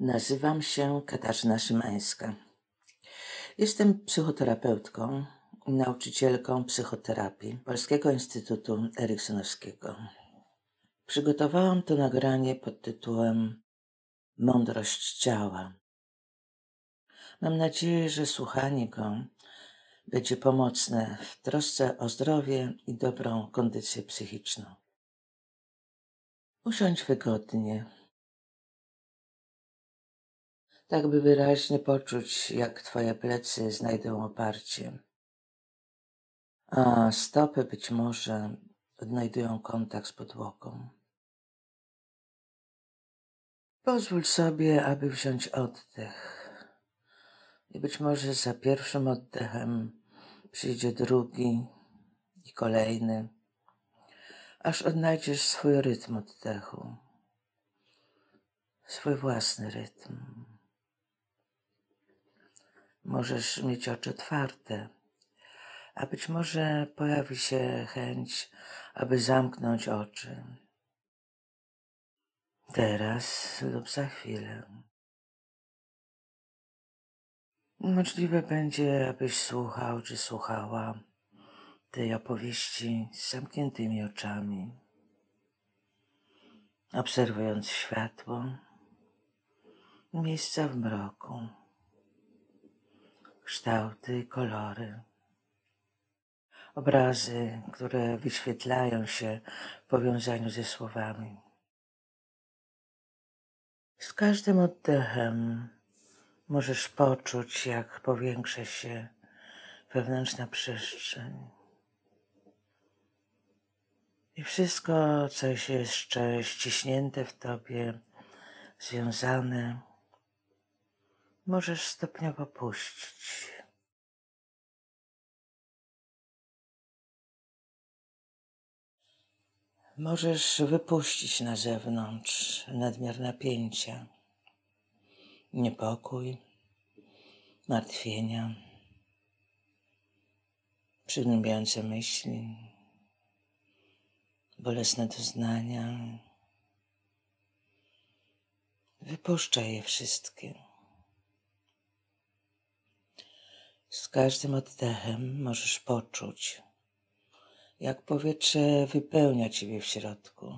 Nazywam się Katarzyna Szymańska. Jestem psychoterapeutką nauczycielką psychoterapii Polskiego Instytutu Eriksonowskiego. Przygotowałam to nagranie pod tytułem Mądrość ciała. Mam nadzieję, że słuchanie go będzie pomocne w trosce o zdrowie i dobrą kondycję psychiczną. Usiądź wygodnie, tak by wyraźnie poczuć, jak twoje plecy znajdą oparcie, a stopy być może odnajdują kontakt z podłogą. Pozwól sobie, aby wziąć oddech. I być może za pierwszym oddechem przyjdzie drugi i kolejny, aż odnajdziesz swój rytm oddechu, swój własny rytm. Możesz mieć oczy otwarte, a być może pojawi się chęć, aby zamknąć oczy. Teraz lub za chwilę. Możliwe będzie, abyś słuchał czy słuchała tej opowieści z zamkniętymi oczami, obserwując światło, miejsca w mroku kształty kolory. Obrazy, które wyświetlają się w powiązaniu ze słowami. Z każdym oddechem możesz poczuć, jak powiększa się wewnętrzna przestrzeń. I wszystko, co jest jeszcze ściśnięte w tobie, związane, możesz stopniowo puścić. Możesz wypuścić na zewnątrz nadmiar napięcia, niepokój, martwienia, przygnębiające myśli, bolesne doznania. Wypuszczaj je wszystkie. Z każdym oddechem możesz poczuć, jak powietrze wypełnia ciebie w środku,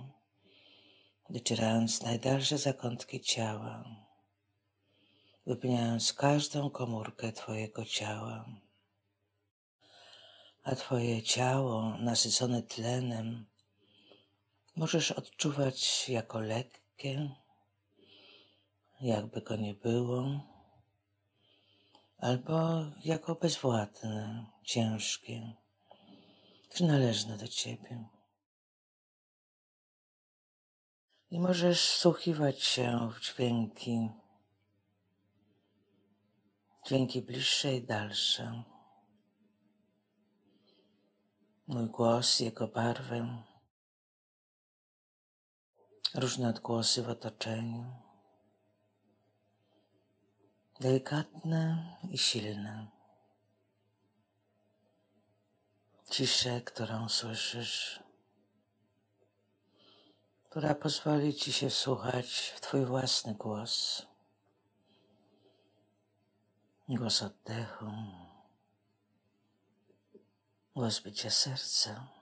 docierając najdalsze zakątki ciała, wypełniając każdą komórkę twojego ciała. A twoje ciało nasycone tlenem możesz odczuwać jako lekkie, jakby go nie było albo jako bezwładne, ciężkie, przynależne do Ciebie. I możesz wsłuchiwać się w dźwięki, dźwięki bliższe i dalsze. Mój głos, jego barwę, różne odgłosy w otoczeniu delikatne i silne. Ciszę, którą słyszysz, która pozwoli ci się słuchać w Twój własny głos. Głos oddechu, głos bicia serca.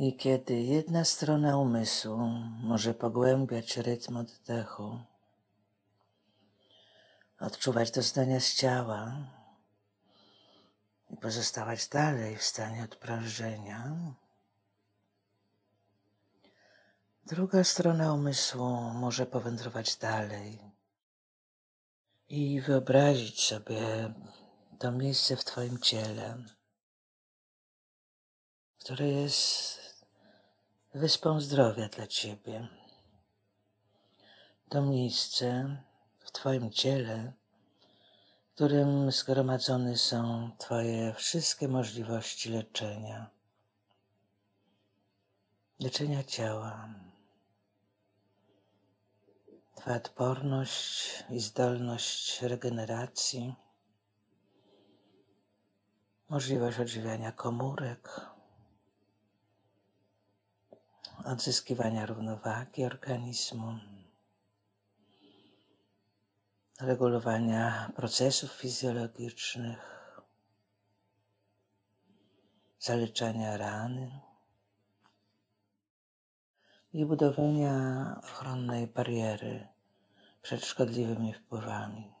I kiedy jedna strona umysłu może pogłębiać rytm oddechu, odczuwać doznania z ciała i pozostawać dalej w stanie odprężenia, druga strona umysłu może powędrować dalej i wyobrazić sobie to miejsce w Twoim ciele, które jest wyspą zdrowia dla Ciebie. To miejsce w Twoim ciele, w którym zgromadzone są Twoje wszystkie możliwości leczenia. Leczenia ciała. Twoja odporność i zdolność regeneracji, możliwość odżywiania komórek, odzyskiwania równowagi organizmu, regulowania procesów fizjologicznych, zaleczania rany i budowania ochronnej bariery przed szkodliwymi wpływami.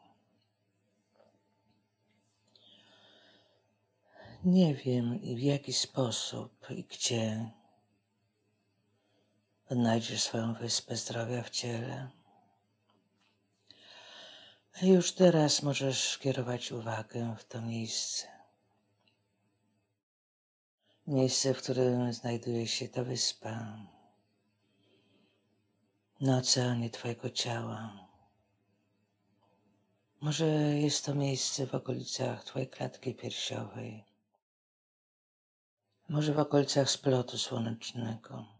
Nie wiem w jaki sposób i gdzie odnajdziesz swoją wyspę zdrowia w ciele. A już teraz możesz kierować uwagę w to miejsce. Miejsce, w którym znajduje się ta wyspa. Na oceanie Twojego ciała. Może jest to miejsce w okolicach Twojej klatki piersiowej. Może w okolicach splotu słonecznego,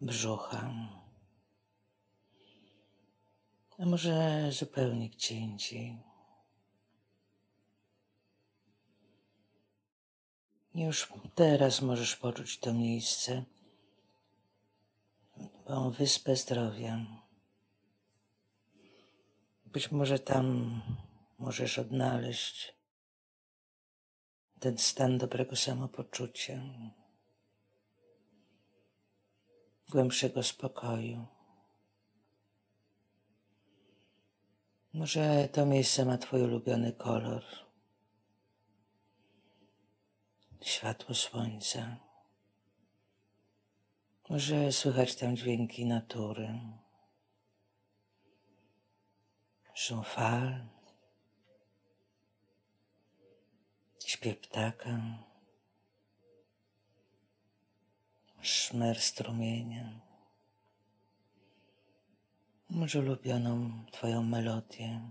brzucha. A może zupełnie gdzie indziej. Już teraz możesz poczuć to miejsce, tą wyspę zdrowia. Być może tam możesz odnaleźć ten stan dobrego samopoczucia, głębszego spokoju. Może to miejsce ma Twój ulubiony kolor. Światło słońca. Może słychać tam dźwięki natury. Szum fal. Śpiew ptaka. Szmer strumienia. Może ulubioną Twoją melodię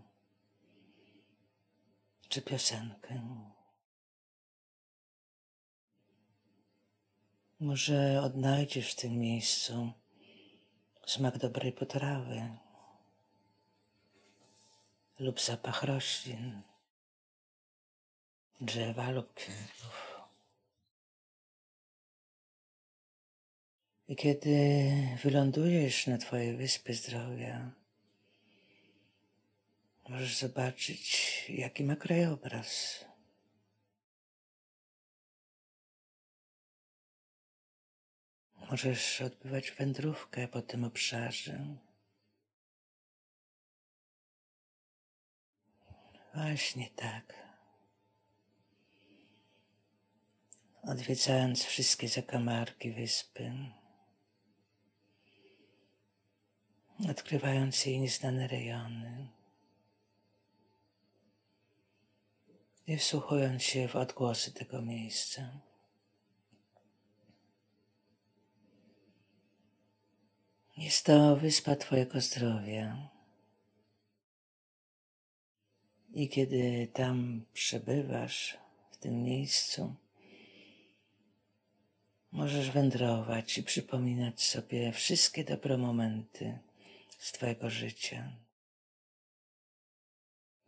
czy piosenkę. Może odnajdziesz w tym miejscu smak dobrej potrawy lub zapach roślin, drzewa lub kwiatów. I kiedy wylądujesz na Twojej wyspie zdrowia, możesz zobaczyć, jaki ma krajobraz. Możesz odbywać wędrówkę po tym obszarze. Właśnie tak. Odwiedzając wszystkie zakamarki wyspy, odkrywając jej nieznane rejony i wsłuchując się w odgłosy tego miejsca. Jest to wyspa Twojego zdrowia. I kiedy tam przebywasz, w tym miejscu, możesz wędrować i przypominać sobie wszystkie dobre momenty z Twojego życia.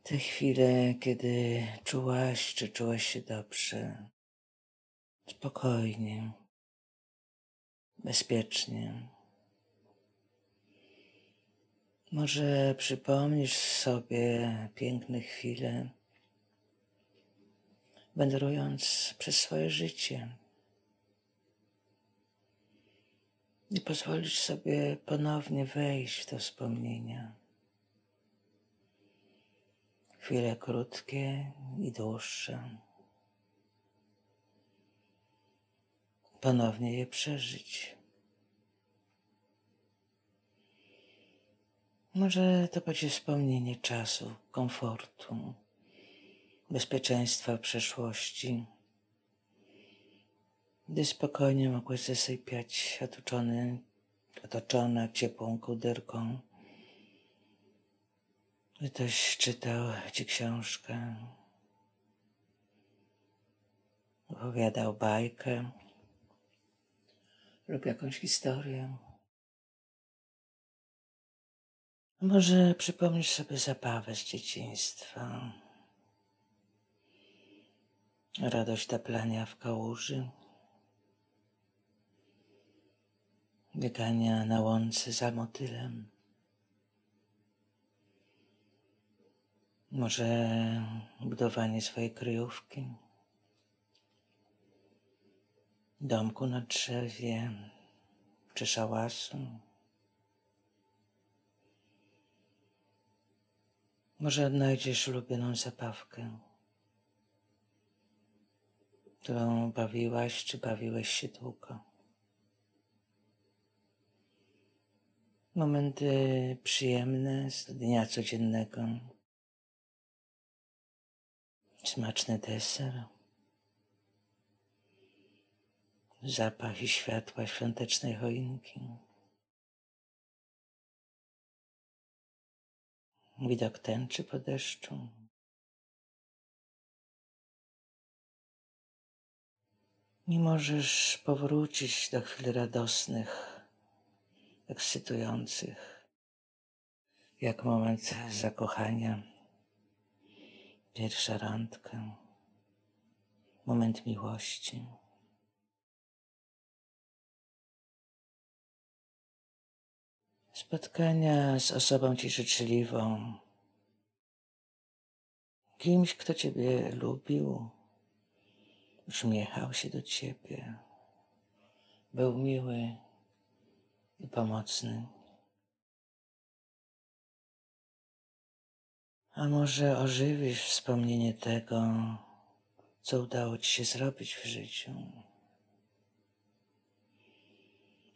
Te chwile, kiedy czułaś, czy czułaś się dobrze, spokojnie, bezpiecznie. Może przypomnisz sobie piękne chwile, wędrując przez swoje życie. I pozwolisz sobie ponownie wejść w te wspomnienia. Chwile krótkie i dłuższe. Ponownie je przeżyć. Może to będzie wspomnienie czasu, komfortu, bezpieczeństwa przeszłości, gdy spokojnie mogłeś zasypiać otoczony, otoczona ciepłą kuderką. Gdy ktoś czytał ci książkę, opowiadał bajkę lub jakąś historię. Może przypomnisz sobie zabawę z dzieciństwa. Radość taplania w kałuży. Biegania na łące za motylem. Może budowanie swojej kryjówki, domku na drzewie czy szałasu. Może odnajdziesz ulubioną zabawkę, którą bawiłaś czy bawiłeś się długo. Momenty przyjemne z dnia codziennego. Smaczny deser. Zapach i światła świątecznej choinki. Widok tęczy po deszczu. Nie możesz powrócić do chwil radosnych, ekscytujących, jak moment zakochania, pierwsza randka, moment miłości. Spotkania z osobą ci życzliwą, kimś, kto ciebie lubił, uśmiechał się do ciebie, był miły i pomocny. A może ożywisz wspomnienie tego, co udało ci się zrobić w życiu?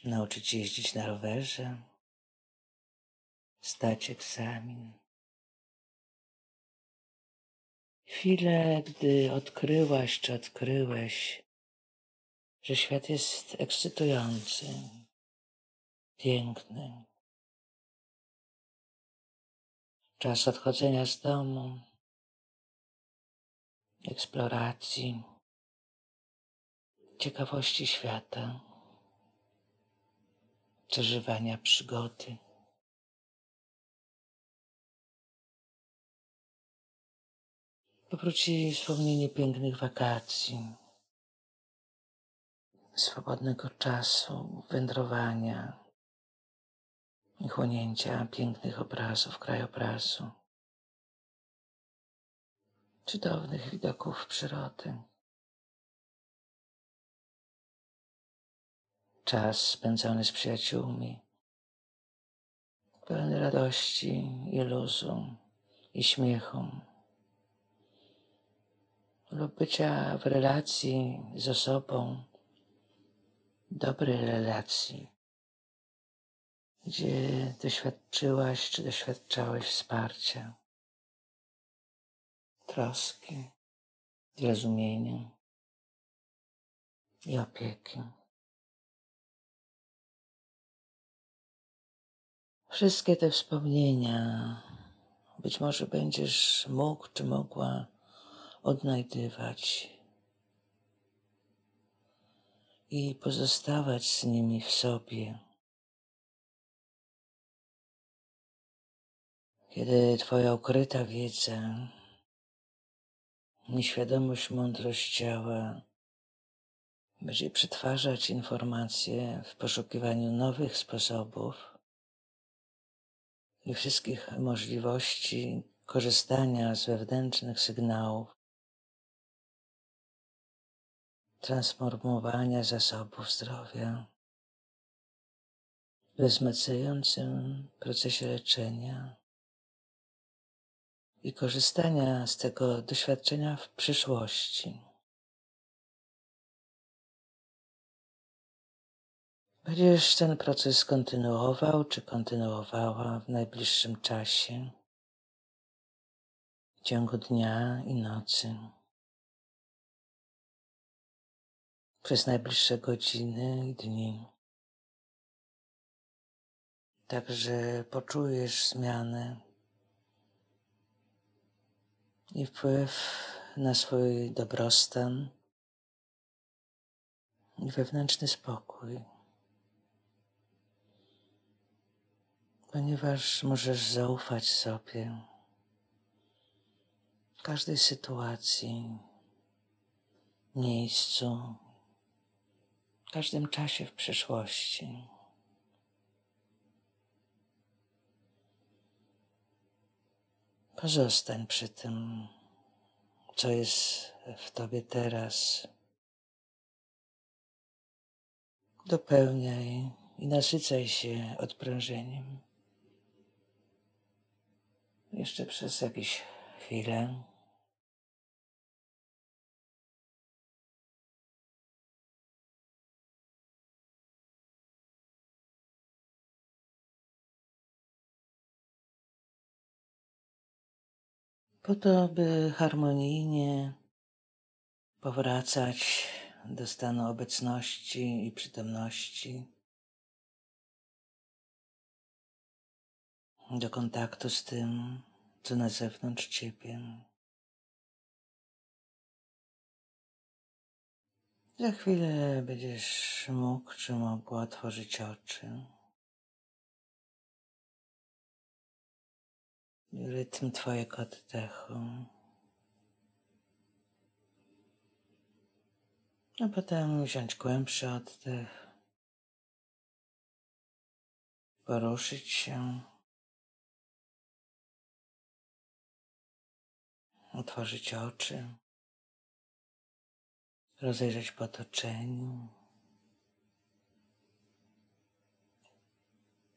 Nauczyć jeździć na rowerze, zdać egzamin. Chwilę, gdy odkryłaś czy odkryłeś, że świat jest ekscytujący, piękny. Czas odchodzenia z domu, eksploracji, ciekawości świata, przeżywania przygody. Powróci wspomnienie pięknych wakacji, swobodnego czasu, wędrowania chłonięcia pięknych obrazów, krajobrazu, cudownych widoków przyrody. Czas spędzony z przyjaciółmi, pełny radości i luzu i śmiechu lub bycia w relacji z osobą, dobrej relacji, gdzie doświadczyłaś czy doświadczałeś wsparcia, troski, zrozumienia i opieki. Wszystkie te wspomnienia być może będziesz mógł czy mogła odnajdywać i pozostawać z nimi w sobie. Kiedy Twoja ukryta wiedza, nieświadomość, mądrość ciała będzie przetwarzać informacje w poszukiwaniu nowych sposobów i wszystkich możliwości korzystania z wewnętrznych sygnałów, transformowania zasobów zdrowia w wzmacniającym procesie leczenia i korzystania z tego doświadczenia w przyszłości. Będziesz ten proces kontynuował czy kontynuowała w najbliższym czasie, w ciągu dnia i nocy. przez najbliższe godziny i dni. Także poczujesz zmianę i wpływ na swój dobrostan i wewnętrzny spokój. Ponieważ możesz zaufać sobie w każdej sytuacji, miejscu, w każdym czasie w przyszłości. Pozostań przy tym, co jest w tobie teraz. Dopełniaj i nasycaj się odprężeniem. Jeszcze przez jakieś chwilę. Po to, by harmonijnie powracać do stanu obecności i przytomności, do kontaktu z tym, co na zewnątrz ciebie. Za chwilę będziesz mógł czy mogła otworzyć oczy. Rytm twojego oddechu. A potem wziąć głębszy oddech. Poruszyć się. Otworzyć oczy. Rozejrzeć po otoczeniu.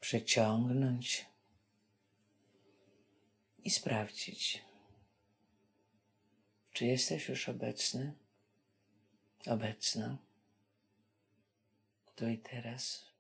Przeciągnąć i sprawdzić, czy jesteś już obecny, obecna, tu i teraz.